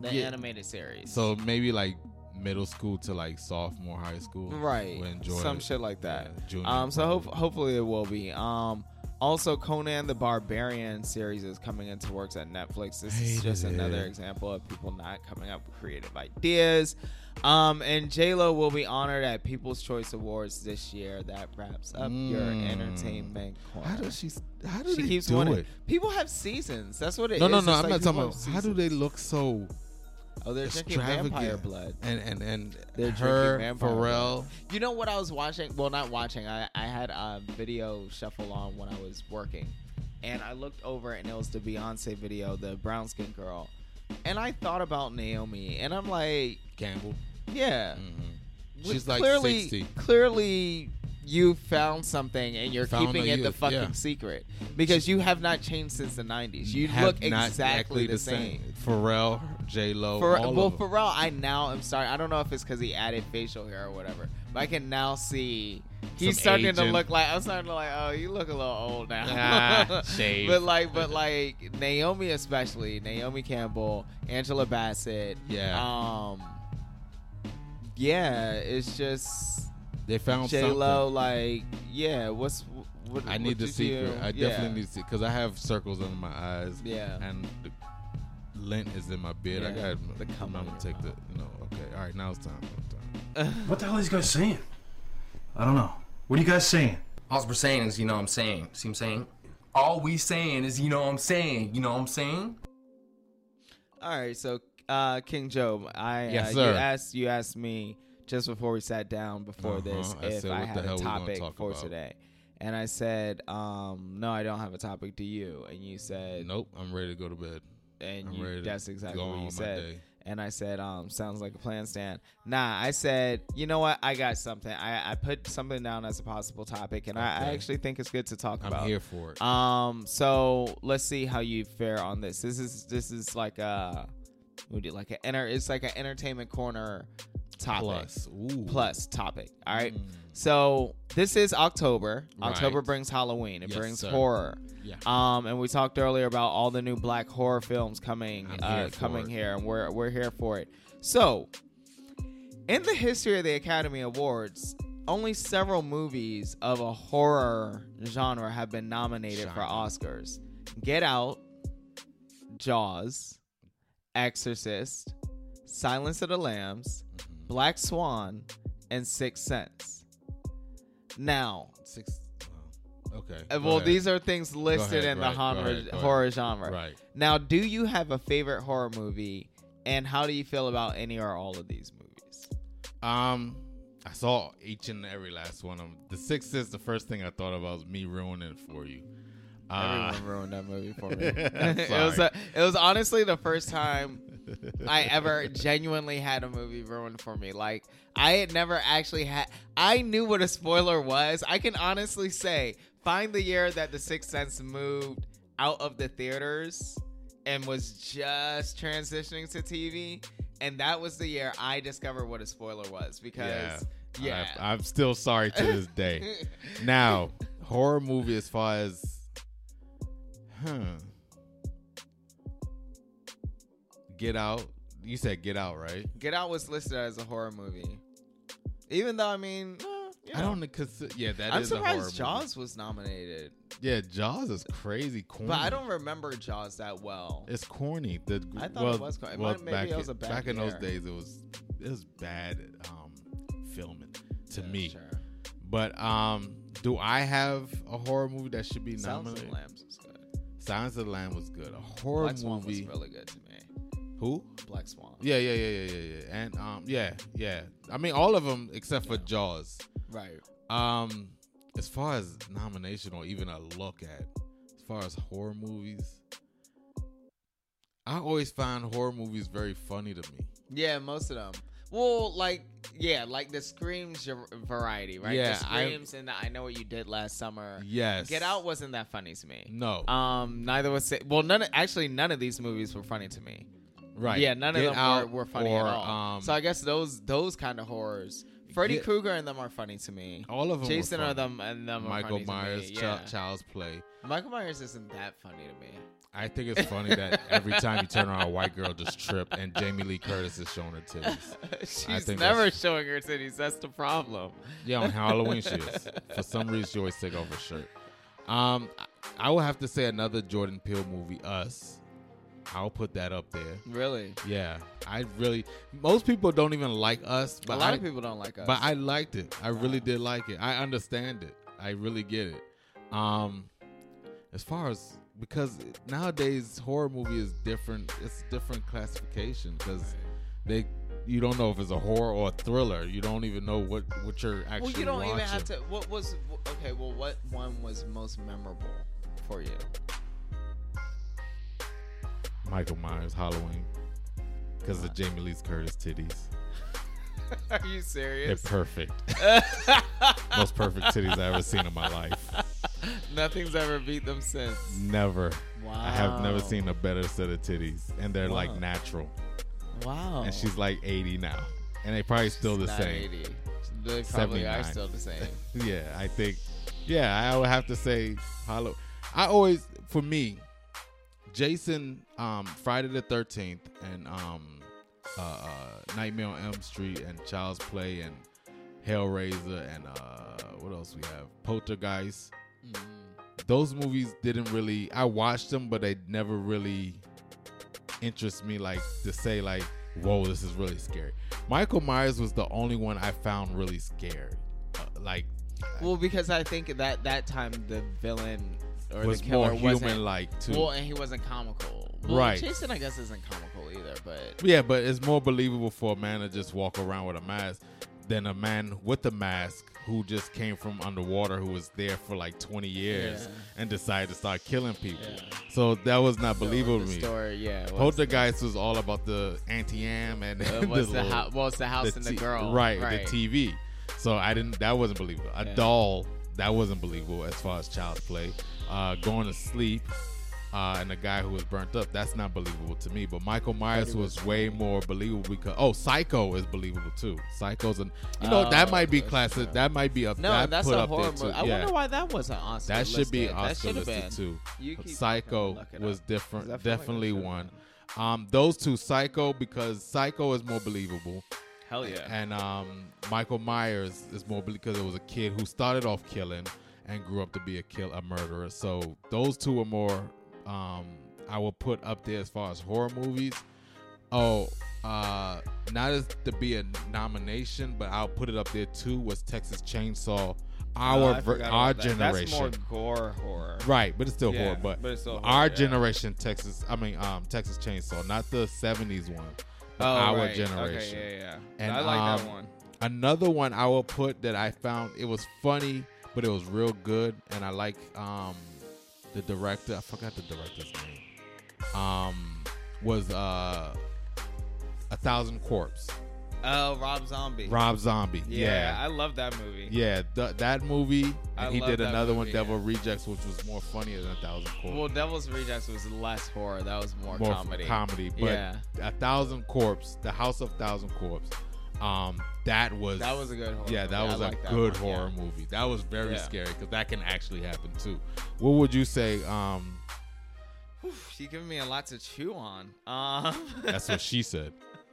the Yeah. animated series. So maybe like middle school to like sophomore high school, right, would enjoy some it. shit like that. Yeah, junior um, so hope, hopefully it will be. Um, also Conan the Barbarian series is coming into works at Netflix. This is just another example of people not coming up with creative ideas. Um, and J Lo will be honored at People's Choice Awards this year. That wraps up your Mm. entertainment corner. How does she? How do she keeps do winning. it? People have seasons. That's what it is. No, no, no. I'm not talking about how do they look so Oh, they're drinking vampire blood. and and and They're her drinking vampire Pharrell. You know what I was watching? Well, not watching. I, I had a video shuffle on when I was working. And I looked over and it was the Beyonce video, the brown skin girl. And I thought about Naomi and I'm like, Campbell. yeah. Mm-hmm. She's like clearly, 60. Clearly you found something and you're Found keeping it the fucking yeah. secret. Because you have not changed since the 90s. You Have look exactly, the same. Pharrell, J Lo, all well, of them. Pharrell, I now am sorry. I don't know if it's because he added facial hair or whatever, but I can now see he's Some starting to look like. I'm starting to like, oh, you look a little old now. Ah, shave. but like, but like Naomi especially, Naomi Campbell, Angela Bassett. Yeah. Um. Yeah, it's just They found J something. Lo. Like, yeah. What's what? I need the did you- secret. I yeah. definitely need to because I have circles under my eyes. Yeah. And the lint is in my beard. I Yeah, got. the I'm gonna on your take the. You know. Okay. All right. Now it's time. It's time. What the hell are these guys saying? I don't know. What are you guys saying? All we're saying is, you know what I'm saying. See what I'm saying? All we saying is, you know what I'm saying. You know what I'm saying? All right, so uh, King Jobe, I Yes, uh, sir. you asked you asked me just before we sat down before Uh-huh. this I if said, I had a topic for about? today, and I said, um, no, I don't have a topic. Do you? And you said, Nope. I'm ready to go to bed. and I'm you, ready that's exactly what you said. day. And I said, um, sounds like a plan, Stan. Nah, I said, you know what? I got something. I, I put something down as a possible topic, and I, I actually think it's good to talk I'm about. here for it. Um, so let's see how you fare on this. This is this is like a we like an enter. It's like an entertainment corner topic Plus. Ooh. plus topic. All right. So this is October. October Right. brings Halloween. It Yes, brings sir. horror. Yeah. Um, and we talked earlier about all the new black horror films coming uh, here coming it. here, and we're we're here for it. So, in the history of the Academy Awards, only several movies of a horror genre have been nominated for Oscars: Get Out, Jaws, Exorcist, Silence of the Lambs. Black Swan, and Sixth Sense. Now, Six. oh, Okay. uh, well, ahead. these are things listed ahead, in right, the go genre, ahead, go horror genre. Right. Now, do you have a favorite horror movie, and how do you feel about any or all of these movies? Um, I saw each and every last one of them. The Sixth is the first thing I thought about was me ruining it for you. Uh, Everyone ruined that movie for me. It was a, it was honestly the first time I ever genuinely had a movie ruined for me. Like I had never actually had. I knew what a spoiler was. I can honestly say, find the year that The Sixth Sense moved out of the theaters and was just transitioning to TV, and that was the year I discovered what a spoiler was because. Yeah. I, am still sorry to this day. now, Horror movie as far as, huh? Get Out. You said Get Out, right? Get Out was listed as a horror movie. Even though I mean, eh, you I don't consider. Yeah, that I'm is a horror surprised movie. Jaws was nominated, Yeah, Jaws is crazy corny. but I don't remember Jaws that well. It's corny. The I thought well, it was corny. Well, maybe back it was a bad back in those days. It was it was bad um, filming to Yeah, me. sure. But um, do I have a horror movie that should be nominated? Silence of the Lambs was good. Silence of the Lamb was good. A horror Black movie. was really good to me. Who? Black Swan. Yeah, yeah, yeah, yeah, yeah, yeah. And um, yeah, yeah. I mean, all of them except for Jaws. Right. Um, as far as nomination or even a look at, as far as horror movies, I always find horror movies very funny to me. Yeah, most of them. Well, like yeah, like the screams variety, right? Yeah, the I- screams and the I know what you did last summer. Yes. Get Out wasn't that funny to me. No. Um, neither was Sa- well, none. Of, actually, none of these movies were funny to me. Right. Yeah, none Get of them Out were, were funny or, at all. um, so I guess those those kind of horrors. Freddy Get- Krueger and them are funny to me. All of them. were Jason funny. are them and them are Michael funny to me, Myers, Chi- yeah. Child's Play. Michael Myers isn't that funny to me. I think it's funny that every time you turn around, a white girl just trip, and Jamie Lee Curtis is showing her titties. She's think never that's- showing her titties. That's the problem. Yeah, on Halloween she is. For some reason, she always take off her shirt. Um, I- I would have to say another Jordan Peele movie, Us. I'll put that up there. Really? Yeah, I really. Most people don't even like Us, but a lot I, of people don't like us. But I liked it. I really did like it. I understand it. I really get it. Um, as far as because nowadays horror movie is different. It's different classification because they you don't know if it's a horror or a thriller. You don't even know what what you're actually. well, you don't watching. even have to. What was okay? Well, what one was most memorable for you? Michael Myers Halloween because of Jamie Lee Curtis titties. Are you serious? They're perfect. Most perfect titties I've ever seen in my life. Nothing's ever beat them since. Never. Wow. I have never seen a better set of titties, and they're like natural. Wow. And she's like 80 now, and they probably still the same. 80. They probably are still the same. yeah, I think. Yeah, I would have to say Hollow. I always, for me, Jason, um, Friday the Thirteenth, and um, uh, uh, Nightmare on Elm Street, and Child's Play, and Hellraiser, and uh, what else we have? Poltergeist. Mm. Those movies didn't really. I watched them, but they never really interest me like to say like, "Whoa, this is really scary." Michael Myers was the only one I found really scared. Uh, like Well, because I think that that time the villain or Was the killer more wasn't- human-like, too. Well, and he wasn't comical. Well, Right. Jason, I guess, isn't comical either, but Yeah, but it's more believable for a man to just walk around with a mask than a man with a mask who just came from underwater who was there for like 20 years Yeah. and decided to start killing people. So that was not believable to me. story, yeah, Poltergeist was all about the anti-am and Uh, the what's the well, it's the house and the girl. Right, Right. the TV. So I didn't. That wasn't believable. A Yeah. doll that wasn't believable as far as child's play. Uh, going to sleep. Uh, and the guy who was burnt up, that's not believable to me. But Michael Myers was way more believable because oh, Psycho is believable too. Psycho's an you know that Oh, might be classic. true. That might be up. No, that that's put a up horror movie. I yeah. wonder why that wasn't Oscar That should be listed. That Oscar listed too. Psycho was different. different, 'Cause I feel like definitely that one. Um, those two, Psycho because Psycho is more believable. Hell yeah. And um, Michael Myers is more because it was a kid who started off killing and grew up to be a kill a murderer. So those two are more um, I will put up there as far as horror movies. Oh, uh, not as to be a nomination, but I'll put it up there too. Was Texas Chainsaw Oh, our our that. generation? That's more gore horror. Right, but it's still Yeah, horror. But, but it's still our horror, yeah. generation, Texas. I mean, um, Texas Chainsaw, not the '70s one, Oh, our right. Okay, generation. yeah, yeah. And I like that um, one. Another one I will put that I found it was funny, but it was real good, and I like um the director. I forgot the director's name. Um, was uh a Thousand Corpse. Oh, Rob Zombie. Rob Zombie. Yeah, I love that movie. Yeah, th- that movie. I And he did another one, movie, Devil Rejects, which was more funnier than a Thousand Corpse. Well, Devil's Rejects was less horror. That was more, more comedy. comedy. But yeah. a thousand corpse, the House of Thousand Corpse. Um, that was That was a good horror Yeah, that was a that good one, horror yeah. movie. That was very Yeah. scary because that can actually happen too. What would you say? Um, She's giving me a lot to chew on. Um, that's what she said.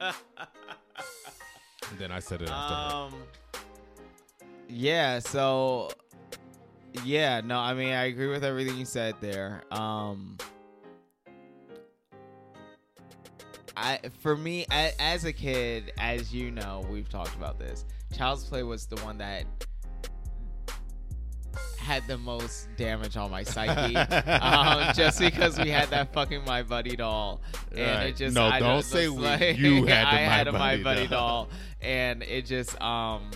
And then I said it after her. Um. Yeah. So. Yeah. No. I mean, I agree with everything you said there. Um. I for me as a kid, as you know, we've talked about this. Child's Play was the one that had the most damage on my psyche, um, just because we had that fucking My Buddy doll, and Right. it just No, I don't say we- like- you had the I My had a My Buddy Buddy doll. doll, and it just um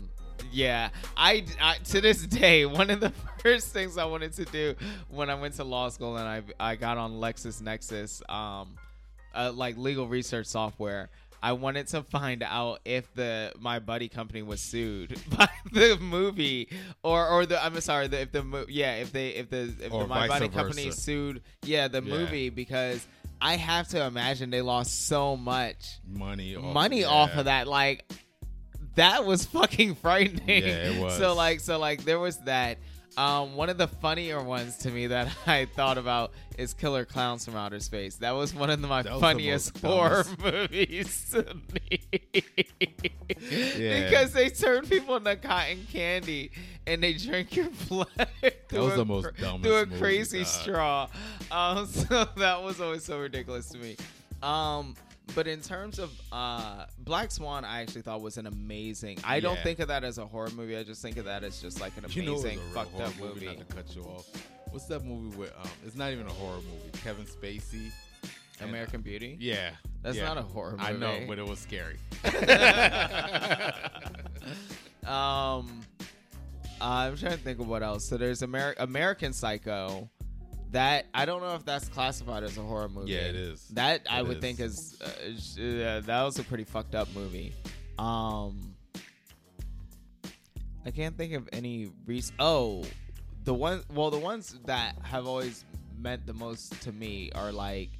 yeah I, I to this day one of the first things I wanted to do when I went to law school and I I got on LexisNexis um uh, like legal research software. I wanted to find out if the my buddy company was sued by the movie or or the I'm sorry the, if the mo- yeah if they if the if the my buddy company versa. sued yeah the Yeah. movie because I have to imagine they lost so much Money, off, money yeah. off of that like that was fucking frightening Yeah, it was. so like so like there was that um one of the funnier ones to me that i thought about is killer clowns from outer space. That was one of the, my was the funniest horror movies to me. Yeah. because they turn people into cotton candy and they drink your blood that was a the most cr- dumbest through a crazy dog. straw. Um so that was always so ridiculous to me. Um but in terms of uh black swan i actually thought was an amazing i don't think of that as a horror movie i just think of that as just like an You know, amazing fucked up movie. movie Not to cut you off. What's that movie with? Um, it's not even a horror movie. Kevin Spacey. and- american beauty Yeah, That's yeah. not a horror movie. I know, but it was scary. um i'm trying to think of what else so there's Amer- american psycho that I don't know if that's classified as a horror movie. Yeah, it is. That I It would is. think is uh, uh, that was a pretty fucked up movie. Um, I can't think of any recent. Oh, the one. Well, the ones that have always meant the most to me are like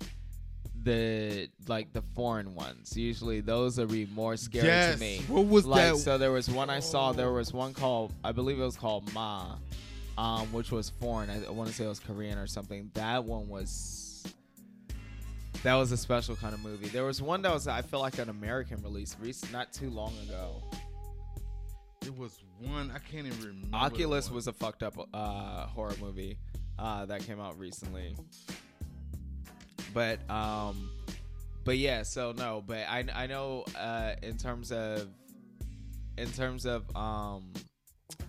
the like the foreign ones. Usually, those would be more scary Yes. to me. What was like, that? So there was one I saw. There was one called I believe it was called Ma, um, which was foreign. I, I want to say it was Korean or something. That one was that was a special kind of movie. There was one that was I feel like an American release, recent, not too long ago. It was one I can't even remember. Oculus was a fucked up uh, horror movie uh, that came out recently. But um, but yeah, so no, but I I know uh, in terms of in terms of um,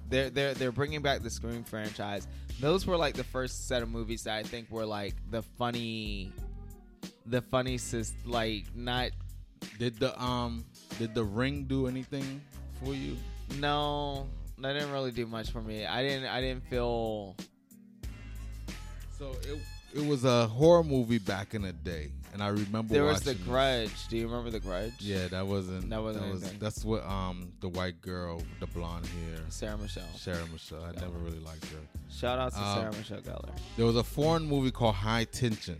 they're they're they're bringing back the Scream franchise. Those were like the first set of movies that I think were like the funny, the funny sis like not Did the um did the ring do anything for you? no that didn't really do much for me. I didn't I didn't feel So it it was a horror movie back in the day, and I remember there was the it. Grudge. Do you remember the Grudge? Yeah, that wasn't. That wasn't was. That's what um the white girl, the blonde hair, Sarah Michelle. Sarah Michelle. I never really liked her. Shout out to Um, Sarah Michelle Gellar. There was a foreign movie called High Tension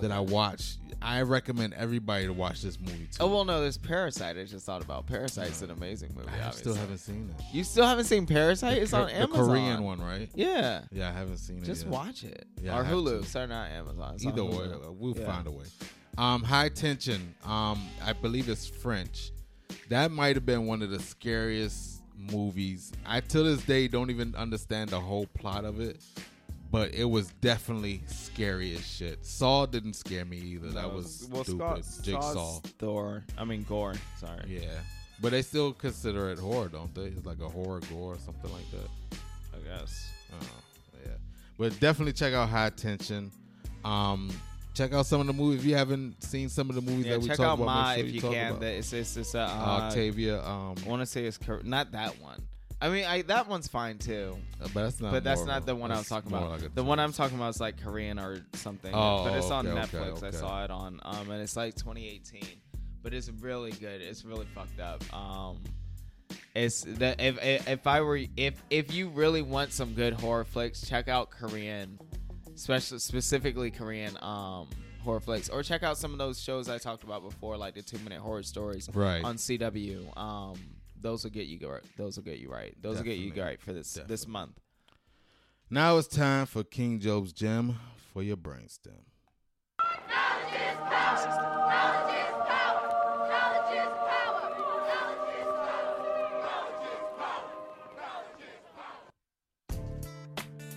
that I Okay. watched. I recommend everybody to watch this movie too. Oh well, no, there's Parasite. I just thought about Parasite's an amazing movie. I obviously. still haven't seen it. You still haven't seen Parasite? It's The- on the Amazon. Korean one, right? Yeah. Yeah, I haven't seen it. Just watch it. Yeah, I or have Hulu. to. Sorry, not Amazon. It's Either way, we'll Yeah. find a way. Um, High Tension. Um, I believe it's French. That might have been one of the scariest movies. I till this day don't even understand the whole plot of it, but it was definitely scary as shit. Saw didn't scare me either. that was well, stupid. Scott- Jigsaw. Thor. I mean Gore. Sorry. Yeah, but they still consider it horror, don't they? It's like a horror gore or something like that. I guess. Oh, yeah. But definitely check out High Tension. Um, check out some of the movies. If you haven't seen some of the movies Yeah, that we check talk out about, Ma sure if you talk can. about. That It's it's, it's uh, Uh, Octavia. Um, I want to say it's not that one. I mean, I that one's fine too. Uh, but that's not But that's not the one I was that's talking more about. like a the one I'm talking about is like Korean or something. Oh, but it's on okay, okay, Netflix. I okay. saw it on, um, and it's like 2018. But it's really good. It's really fucked up. Um, it's the if if if I were if if you really want some good horror flicks, check out Korean, especially specifically Korean um horror flicks, or check out some of those shows I talked about before, like the two minute horror stories Right. on CW. Um, those will get you go. Those will get you right. Those will get you right for this this month. Now it's time for King Jobe's gem for your brainstem.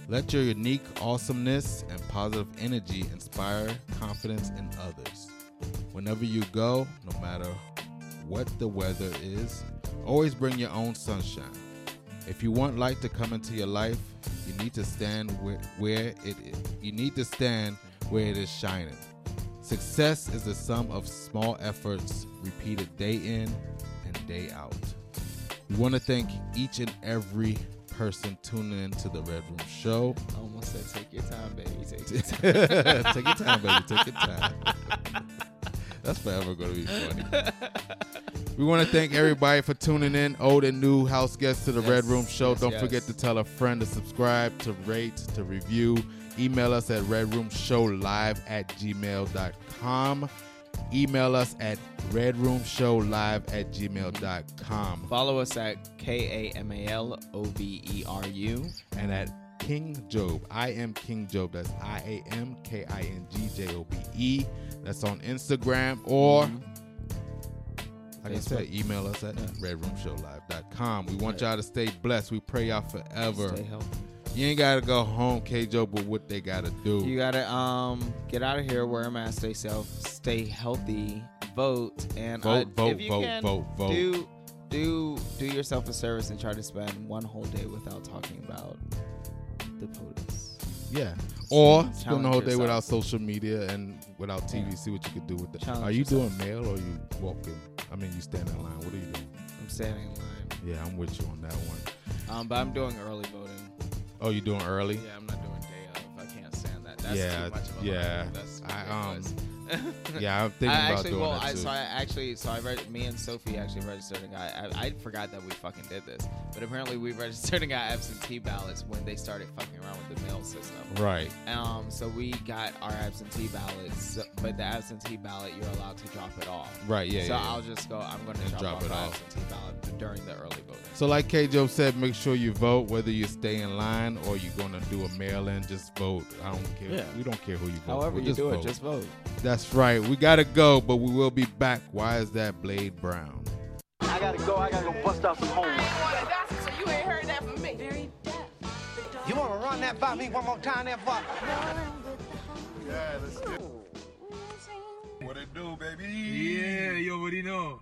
Let your unique awesomeness and positive energy inspire confidence in others. Whenever you go, no matter what the weather is, always bring your own sunshine. If you want light to come into your life, you need to stand where, where it is. You need to stand where it is shining. Success is the sum of small efforts repeated day in and day out. We want to thank each and every person tuning in to the Red Room Show. I almost said, "Take your time, baby. Take your time. Take your time, baby. Take your time. That's forever going to be funny. We want to thank everybody for tuning in, old and new house guests to the Red Room Show. yes, Don't yes. forget to tell a friend to subscribe, to rate, to review. Email us at redroomshowlive at gmail.com. Email us at redroomshowlive at gmail.com. Follow us at K A M A L O V E R U. And at King Jobe. I am King Jobe. That's I A M K I N G J O B E. That's on Instagram or, mm-hmm. Like I said, Facebook. email us at redroomshowlive.com. We want y'all to stay blessed. We pray y'all forever. Stay healthy. You ain't got to go home, K Job, but what they got to do. You gotta um get out of here, wear a mask, stay safe, stay healthy, vote, and Vote, uh, vote, if you vote, can, vote, vote. Do do do yourself a service and try to spend one whole day without talking about the POTUS. Yeah. Or Challenge spend the whole day yourself. without social media and without TV. See what you can do with that. Challenge Are you yourself. doing mail or you walking? I mean, you stand in line. What are you doing? I'm standing in line. Yeah, I'm with you on that one. Um, but I'm doing early voting. Oh, you doing early? Yeah, I'm not doing day of. I can't stand that. That's Yeah, too much of a yeah. hurdle. That's I, um. yeah, I'm thinking I about actually, doing well, that I, too. so I actually, so I read. Me and Sophie actually registered and got. I, I forgot that we fucking did this, but apparently we registered and got absentee ballots when they started fucking around with the mail system. Right. Um. So we got our absentee ballots, but the absentee ballot you're allowed to drop it off. Right, yeah, So yeah, yeah. I'll just go. I'm going to drop, drop it my off. absentee ballot during the early voting. So, like K. Joe said, make sure you vote. Whether you stay in line or you're gonna do a mail-in, just vote. I don't care. Yeah. We don't care who you vote. However for. you just do it, just vote. That's that's right. We gotta go, but we will be back. Why is that Blade Brown? I gotta go. I gotta go bust out some homies. So you ain't heard that from me. Very deaf. You wanna run that by me one more time, That fuck? Yeah, let's do. What it do, baby? Yeah, you already know.